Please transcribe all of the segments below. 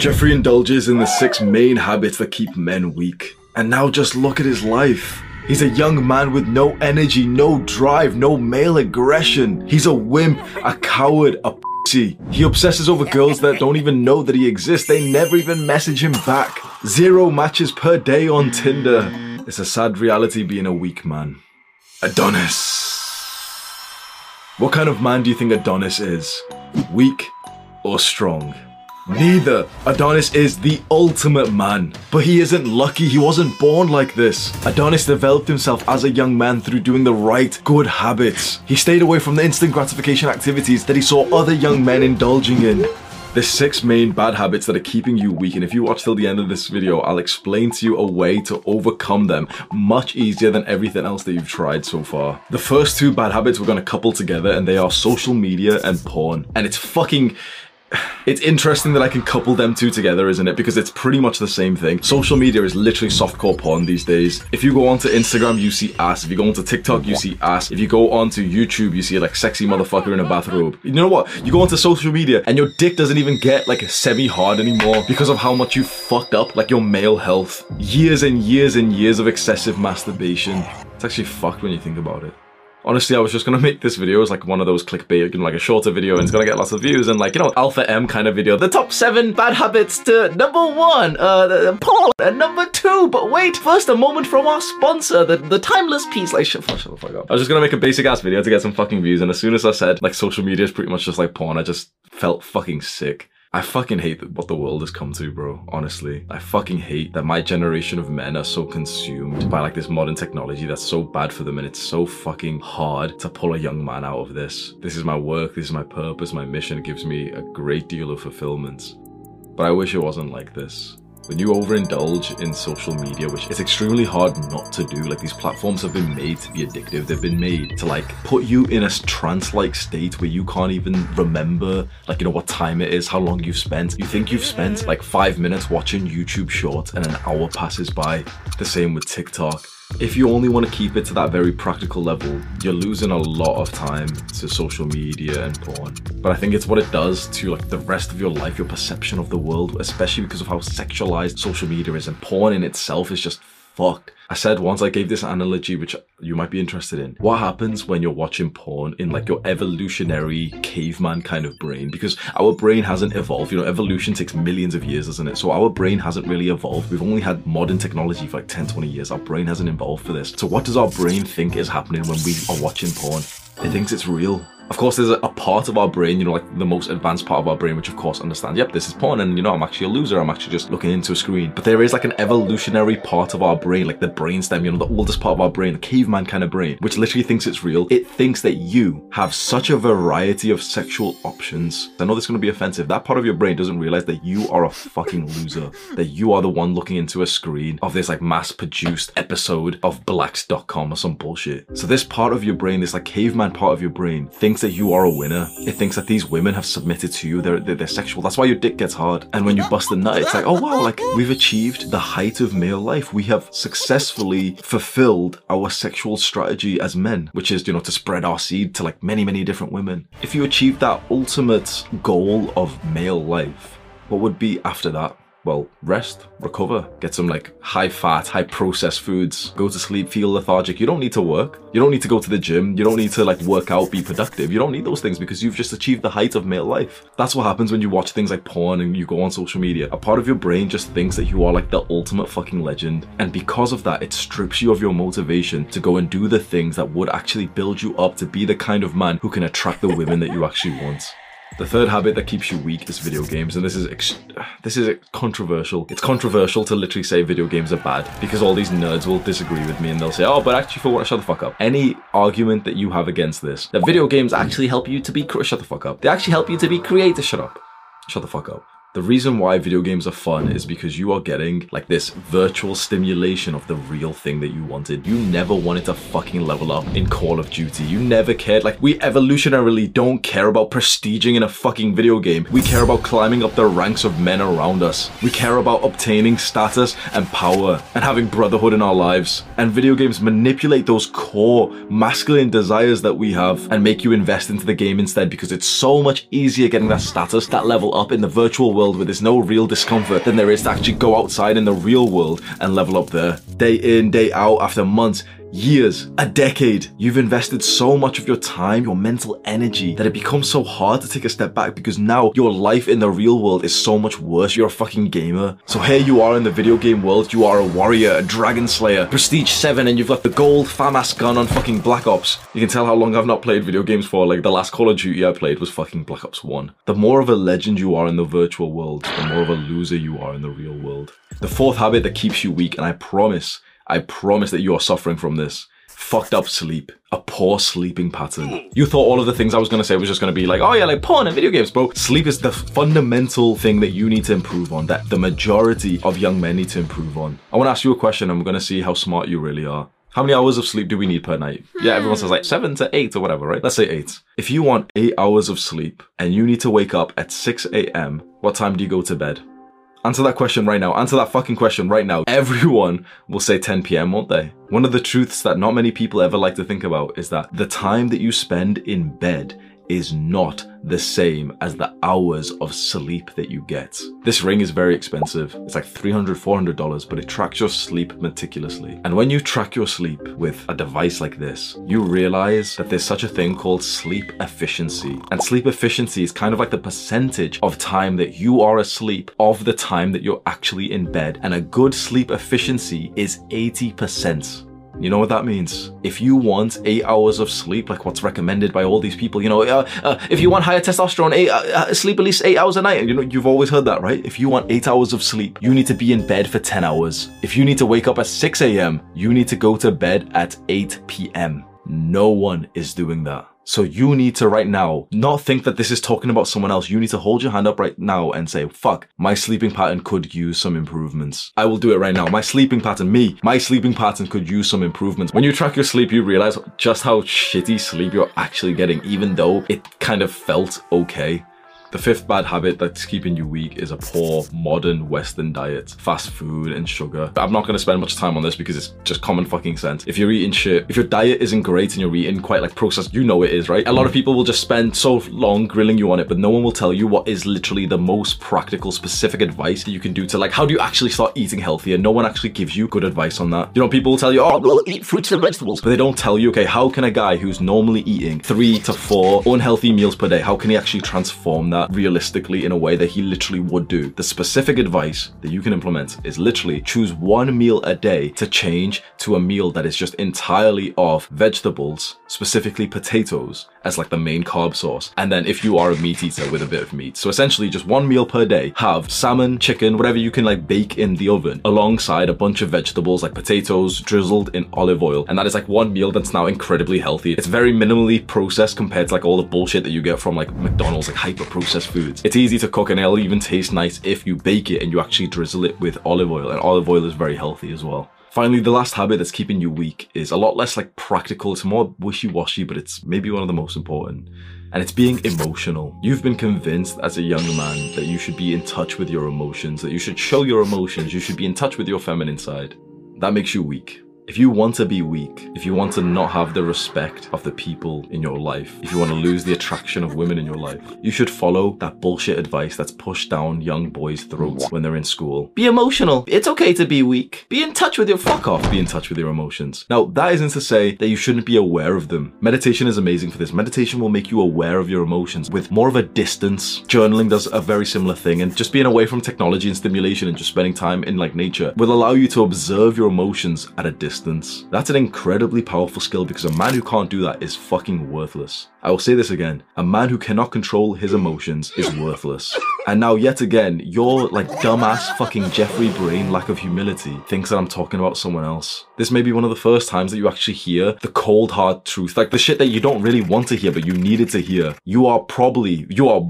Jeffrey indulges in the six main habits that keep men weak. And now just look at his life. He's a young man with no energy, no drive, no male aggression. He's a wimp, a coward, a pussy. He obsesses over girls that don't even know that he exists. They never even message him back. Zero matches per day on Tinder. It's a sad reality being a weak man. Adonis. What kind of man do you think Adonis is? Weak or strong? Neither. Adonis is the ultimate man. But he isn't lucky, he wasn't born like this. Adonis developed himself as a young man through doing the right, good habits. He stayed away from the instant gratification activities that he saw other young men indulging in. There's six main bad habits that are keeping you weak and if you watch till the end of this video, I'll explain to you a way to overcome them much easier than everything else that you've tried so far. The first two bad habits we're gonna couple together and they are social media and porn. And it's fucking it's interesting that I can couple them two together, isn't it? Because it's pretty much the same thing. Social media is literally softcore porn these days. If you go onto Instagram, you see ass. If you go onto TikTok, you see ass. If you go onto YouTube, you see like sexy motherfucker in a bathrobe. You know what? You go onto social media and your dick doesn't even get like semi-hard anymore because of how much you fucked up like your male health. Years and years and years of excessive masturbation. It's actually fucked when you think about it. Honestly, I was just gonna make this video as like one of those clickbait, you know, like a shorter video and it's gonna get lots of views and like, you know, alpha M kind of video. The top seven bad habits to number one, uh, Paul, and number two, but wait, first a moment from our sponsor, the, the timeless piece, like, shut, shut the fuck up. I was just gonna make a basic ass video to get some fucking views and as soon as I said, like, social media is pretty much just like porn, I just felt fucking sick. I fucking hate what the world has come to, bro. Honestly. I fucking hate that my generation of men are so consumed by like this modern technology that's so bad for them and it's so fucking hard to pull a young man out of this. This is my work, this is my purpose, my mission. It gives me a great deal of fulfillment. But I wish it wasn't like this. When you overindulge in social media, which is extremely hard not to do, like these platforms have been made to be addictive. They've been made to like put you in a trance-like state where you can't even remember like, you know, what time it is, how long you've spent. You think you've spent like five minutes watching YouTube shorts and an hour passes by. The same with TikTok. If you only want to keep it to that very practical level, you're losing a lot of time to social media and porn. But I think it's what it does to like the rest of your life, your perception of the world, especially because of how sexualized social media is and porn in itself is just fucked. I said once I gave this analogy, which you might be interested in. What happens when you're watching porn in like your evolutionary caveman kind of brain? Because our brain hasn't evolved. You know, evolution takes millions of years, doesn't it? So our brain hasn't really evolved. We've only had modern technology for like 10, 20 years. Our brain hasn't evolved for this. So what does our brain think is happening when we are watching porn? It thinks it's real. Of course, there's a, part of our brain, you know, like the most advanced part of our brain, which of course understands, yep, this is porn, and you know, I'm actually a loser, I'm actually just looking into a screen. But there is like an evolutionary part of our brain, like the brainstem, you know, the oldest part of our brain, the caveman kind of brain, which literally thinks it's real. It thinks that you have such a variety of sexual options. I know this is going to be offensive. That part of your brain doesn't realize that you are a fucking loser, that you are the one looking into a screen of this like mass produced episode of blacks.com or some bullshit. So this part of your brain, this like caveman part of your brain, thinks that you are a winner. It thinks that these women have submitted to you. They're, they're, they're, sexual. That's why your dick gets hard. And when you bust a nut, it's like, oh wow, like we've achieved the height of male life. We have successfully fulfilled our sexual strategy as men, which is, you know, to spread our seed to like many, many different women. If you achieve that ultimate goal of male life, what would be after that? Well, rest, recover, get some like high fat, high processed foods, go to sleep, feel lethargic. You don't need to work. You don't need to go to the gym. You don't need to like work out, be productive. You don't need those things because you've just achieved the height of male life. That's what happens when you watch things like porn and you go on social media. A part of your brain just thinks that you are like the ultimate fucking legend. And because of that, it strips you of your motivation to go and do the things that would actually build you up to be the kind of man who can attract the women that you actually want. The third habit that keeps you weak is video games, and this is this is controversial. It's controversial to literally say video games are bad because all these nerds will disagree with me and they'll say, "Oh, but actually, for what? Shut the fuck up." Any argument that you have against this, that video games actually help you to be shut the fuck up. They actually help you to be creative. Shut up. Shut the fuck up. The reason why video games are fun is because you are getting like this virtual stimulation of the real thing that you wanted. You never wanted to fucking level up in Call of Duty. You never cared. Like we evolutionarily don't care about prestiging in a fucking video game. We care about climbing up the ranks of men around us. We care about obtaining status and power and having brotherhood in our lives. And video games manipulate those core masculine desires that we have and make you invest into the game instead because it's so much easier getting that status, that level up in the virtual world world where there's no real discomfort than there is to actually go outside in the real world and level up there. Day in, day out, after months, years, a decade. You've invested so much of your time, your mental energy, that it becomes so hard to take a step back because now your life in the real world is so much worse. You're a fucking gamer. So here you are in the video game world, you are a warrior, a dragon slayer, prestige 7, and you've got the gold FAMAS gun on fucking Black Ops. You can tell how long I've not played video games for, like the last Call of Duty I played was fucking Black Ops 1. The more of a legend you are in the virtual world, the more of a loser you are in the real world. The fourth habit that keeps you weak, and I promise I promise that you are suffering from this. Fucked up sleep. A poor sleeping pattern. You thought all of the things I was to say was just to be like, oh yeah, like porn and video games, bro. Sleep is the fundamental thing that you need to improve on, that the majority of young men need to improve on. I want to ask you a question and we're going to see how smart you really are. How many hours of sleep do we need per night? Yeah, everyone says like seven to eight or whatever, right? Let's say eight. If you want eight hours of sleep and you need to wake up at 6 a.m., what time do you go to bed? Answer that question right now. Answer that fucking question right now. Everyone will say 10 p.m., won't they? One of the truths that not many people ever like to think about is that the time that you spend in bed is not the same as the hours of sleep that you get. This ring is very expensive. It's like $300, $400, but it tracks your sleep meticulously. And when you track your sleep with a device like this, you realize that there's such a thing called sleep efficiency. And sleep efficiency is kind of like the percentage of time that you are asleep of the time that you're actually in bed. And a good sleep efficiency is 80%. You know what that means? If you want eight hours of sleep, like what's recommended by all these people, you know, uh, uh, if you want higher testosterone, eight, uh, uh, sleep at least eight hours a night. You know, you've always heard that, right? If you want eight hours of sleep, you need to be in bed for 10 hours. If you need to wake up at 6 a.m., you need to go to bed at 8 p.m. No one is doing that. So you need to right now not think that this is talking about someone else. You need to hold your hand up right now and say, fuck, my sleeping pattern could use some improvements. I will do it right now. My sleeping pattern, me, my sleeping pattern could use some improvements. When you track your sleep, you realize just how shitty sleep you're actually getting, even though it kind of felt okay. The fifth bad habit that's keeping you weak is a poor modern Western diet, fast food and sugar. I'm not going to spend much time on this because it's just common fucking sense. If you're eating shit, if your diet isn't great and you're eating quite like processed, you know it is, right? A lot of people will just spend so long grilling you on it, but no one will tell you what is literally the most practical, specific advice that you can do to like, how do you actually start eating healthier? No one actually gives you good advice on that. You know, people will tell you, oh, well, eat fruits and vegetables, but they don't tell you, okay, how can a guy who's normally eating three to four unhealthy meals per day, how can he actually transform that that realistically in a way that he literally would do. The specific advice that you can implement is literally choose one meal a day to change to a meal that is just entirely of vegetables, specifically potatoes, as like the main carb source. And then if you are a meat eater with a bit of meat. So essentially just one meal per day, have salmon, chicken, whatever you can like bake in the oven alongside a bunch of vegetables like potatoes drizzled in olive oil. And that is like one meal that's now incredibly healthy. It's very minimally processed compared to like all the bullshit that you get from like McDonald's, like hyper processed foods. It's easy to cook and it'll even taste nice if you bake it and you actually drizzle it with olive oil. And olive oil is very healthy as well. Finally, the last habit that's keeping you weak is a lot less like practical. It's more wishy-washy, but it's maybe one of the most important. And it's being emotional. You've been convinced as a young man that you should be in touch with your emotions, that you should show your emotions, you should be in touch with your feminine side. That makes you weak. If you want to be weak, if you want to not have the respect of the people in your life, if you want to lose the attraction of women in your life, you should follow that bullshit advice that's pushed down young boys' throats when they're in school. Be emotional. It's okay to be weak. Be in touch with your fuck off. Be in touch with your emotions. Now, that isn't to say that you shouldn't be aware of them. Meditation is amazing for this. Meditation will make you aware of your emotions with more of a distance. Journaling does a very similar thing and just being away from technology and stimulation and just spending time in like nature will allow you to observe your emotions at a distance distance. That's an incredibly powerful skill because a man who can't do that is fucking worthless. I will say this again. A man who cannot control his emotions is worthless. And now yet again, your like dumbass fucking Jeffrey Brain lack of humility thinks that I'm talking about someone else. This may be one of the first times that you actually hear the cold hard truth, like the shit that you don't really want to hear but you needed to hear. You are probably, you are,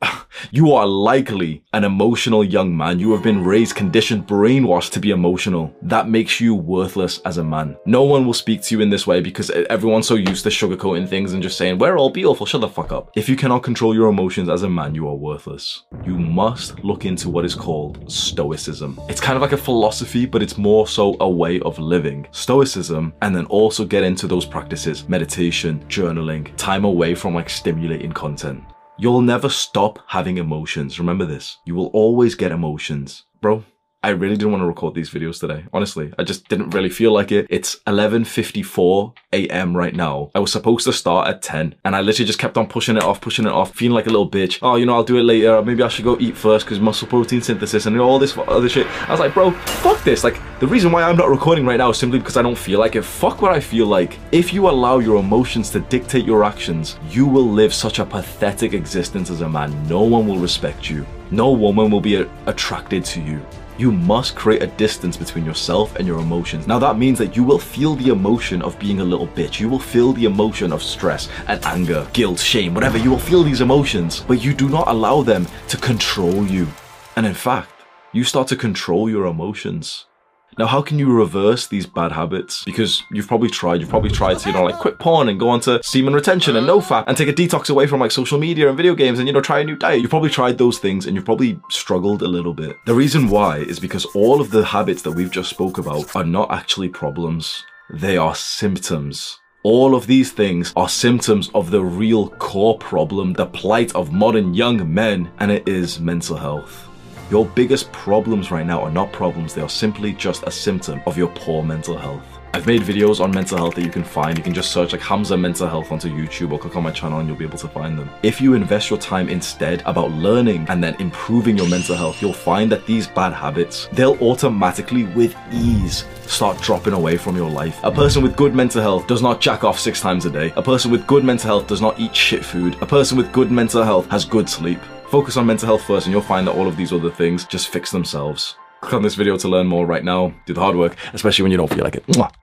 you are likely an emotional young man. You have been raised, conditioned, brainwashed to be emotional. That makes you worthless as a man. No one will speak to you in this way because everyone's so used to sugarcoating things and just saying, we're all beautiful, shut the fuck up. If you cannot control your emotions as a man, you are worthless. You must look into what is called stoicism. It's kind of like a philosophy, but it's more so a way of living. Stoicism, and then also get into those practices, meditation, journaling, time away from like stimulating content. You'll never stop having emotions. Remember this. You will always get emotions. Bro, I really didn't want to record these videos today. Honestly, I just didn't really feel like it. It's 11.54 a.m. right now. I was supposed to start at 10 and I literally just kept on pushing it off, pushing it off, feeling like a little bitch. Oh, you know, I'll do it later. Maybe I should go eat first because muscle protein synthesis and all this other shit. I was like, bro, fuck this. Like, the reason why I'm not recording right now is simply because I don't feel like it. Fuck what I feel like. If you allow your emotions to dictate your actions, you will live such a pathetic existence as a man. No one will respect you. No woman will be attracted to you you must create a distance between yourself and your emotions. Now that means that you will feel the emotion of being a little bitch. You will feel the emotion of stress and anger, guilt, shame, whatever. You will feel these emotions, but you do not allow them to control you. And in fact, you start to control your emotions. Now, how can you reverse these bad habits? Because you've probably tried, you've probably tried to, you know, like quit porn and go on to semen retention and no oh. fap and take a detox away from like social media and video games and, you know, try a new diet. You've probably tried those things and you've probably struggled a little bit. The reason why is because all of the habits that we've just spoke about are not actually problems. They are symptoms. All of these things are symptoms of the real core problem, the plight of modern young men, and it is mental health. Your biggest problems right now are not problems, they are simply just a symptom of your poor mental health. I've made videos on mental health that you can find. You can just search like Hamza Mental Health onto YouTube or click on my channel and you'll be able to find them. If you invest your time instead about learning and then improving your mental health, you'll find that these bad habits, they'll automatically with ease start dropping away from your life. A person with good mental health does not jack off six times a day. A person with good mental health does not eat shit food. A person with good mental health has good sleep. Focus on mental health first and you'll find that all of these other things just fix themselves. Click on this video to learn more right now. Do the hard work, especially when you don't feel like it.